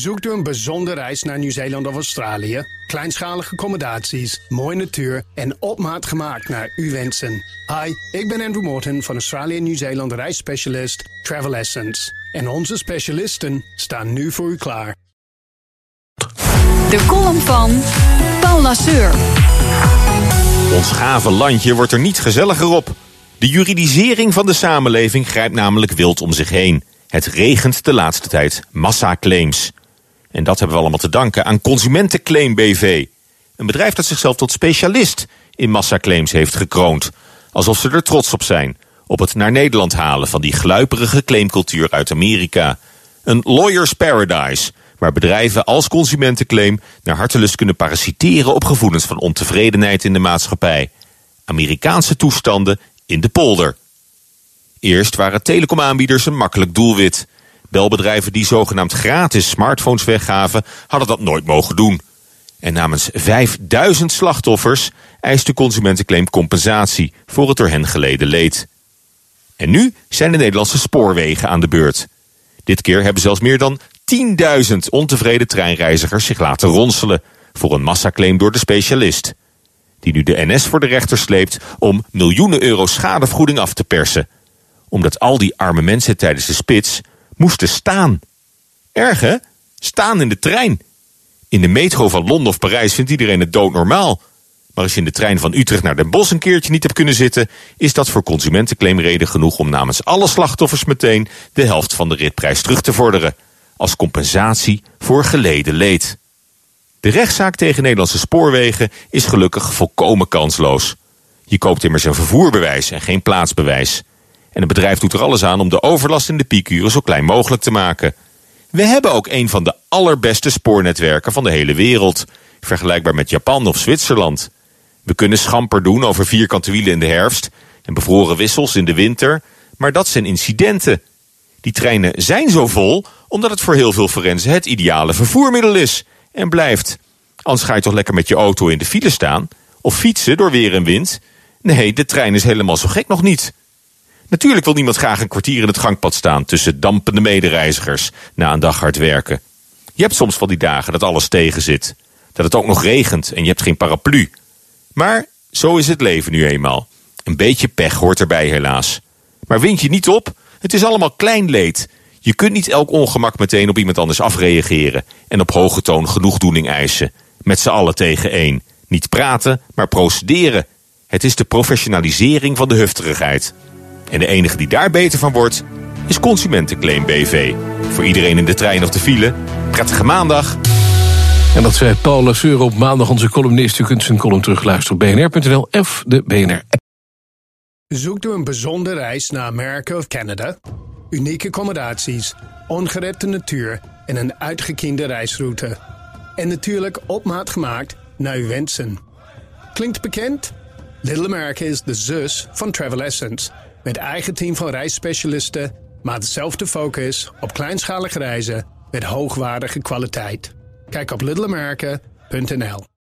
Zoekt u een bijzondere reis naar Nieuw-Zeeland of Australië? Kleinschalige accommodaties, mooie natuur en op maat gemaakt naar uw wensen. Hi, ik ben Andrew Morton van Australië Nieuw-Zeeland reisspecialist Travel Essence. En onze specialisten staan nu voor u klaar. De column van Paul Lasseur. Ons gave landje wordt er niet gezelliger op. De juridisering van de samenleving grijpt namelijk wild om zich heen. Het regent de laatste tijd massaclaims. En dat hebben we allemaal te danken aan Consumentenclaim BV. Een bedrijf dat zichzelf tot specialist in massaclaims heeft gekroond. Alsof ze er trots op zijn. Op het naar Nederland halen van die gluiperige claimcultuur uit Amerika. Een lawyer's paradise, waar bedrijven als Consumentenclaim naar hartelust kunnen parasiteren op gevoelens van ontevredenheid in de maatschappij. Amerikaanse toestanden in de polder. Eerst waren telecomaanbieders een makkelijk doelwit. Belbedrijven die zogenaamd gratis smartphones weggaven, hadden dat nooit mogen doen. En namens 5000 slachtoffers eist de consumentenclaim compensatie voor het door hen geleden leed. En nu zijn de Nederlandse spoorwegen aan de beurt. Dit keer hebben zelfs meer dan 10.000 ontevreden treinreizigers zich laten ronselen voor een massaclaim door de specialist. Die nu de NS voor de rechter sleept om miljoenen euro schadevergoeding af te persen. Omdat al die arme mensen tijdens de spits moesten staan. Erg hè? Staan in de trein. In de metro van Londen of Parijs vindt iedereen het doodnormaal. Maar als je in de trein van Utrecht naar Den Bosch een keertje niet hebt kunnen zitten, is dat voor consumentenclaim reden genoeg om namens alle slachtoffers meteen de helft van de ritprijs terug te vorderen. Als compensatie voor geleden leed. De rechtszaak tegen Nederlandse spoorwegen is gelukkig volkomen kansloos. Je koopt immers een vervoerbewijs en geen plaatsbewijs. En het bedrijf doet er alles aan om de overlast in de piekuren zo klein mogelijk te maken. We hebben ook een van de allerbeste spoornetwerken van de hele wereld, vergelijkbaar met Japan of Zwitserland. We kunnen schamper doen over vierkante wielen in de herfst en bevroren wissels in de winter, maar dat zijn incidenten. Die treinen zijn zo vol omdat het voor heel veel forensen het ideale vervoermiddel is en blijft. Anders ga je toch lekker met je auto in de file staan of fietsen door weer en wind. Nee, de trein is helemaal zo gek nog niet. Natuurlijk wil niemand graag een kwartier in het gangpad staan tussen dampende medereizigers na een dag hard werken. Je hebt soms van die dagen dat alles tegen zit. Dat het ook nog regent en je hebt geen paraplu. Maar zo is het leven nu eenmaal. Een beetje pech hoort erbij helaas. Maar wind je niet op, het is allemaal klein leed. Je kunt niet elk ongemak meteen op iemand anders afreageren en op hoge toon genoegdoening eisen. Met z'n allen tegen één. Niet praten, maar procederen. Het is de professionalisering van de hufterigheid. En de enige die daar beter van wordt, is Consumentenclaim BV. Voor iedereen in de trein of de file, prettige maandag. En dat zei Paul Lasseur op maandag, onze columnist. U kunt zijn column terugluisteren op bnr.nl of de BNR-app. Zoekt u een bijzondere reis naar Amerika of Canada? Unieke accommodaties, ongerepte natuur en een uitgekiende reisroute. En natuurlijk op maat gemaakt naar uw wensen. Klinkt bekend? Little America is de zus van Travel Essence. Met eigen team van reisspecialisten, maar dezelfde focus op kleinschalige reizen met hoogwaardige kwaliteit. Kijk op littleamerica.nl.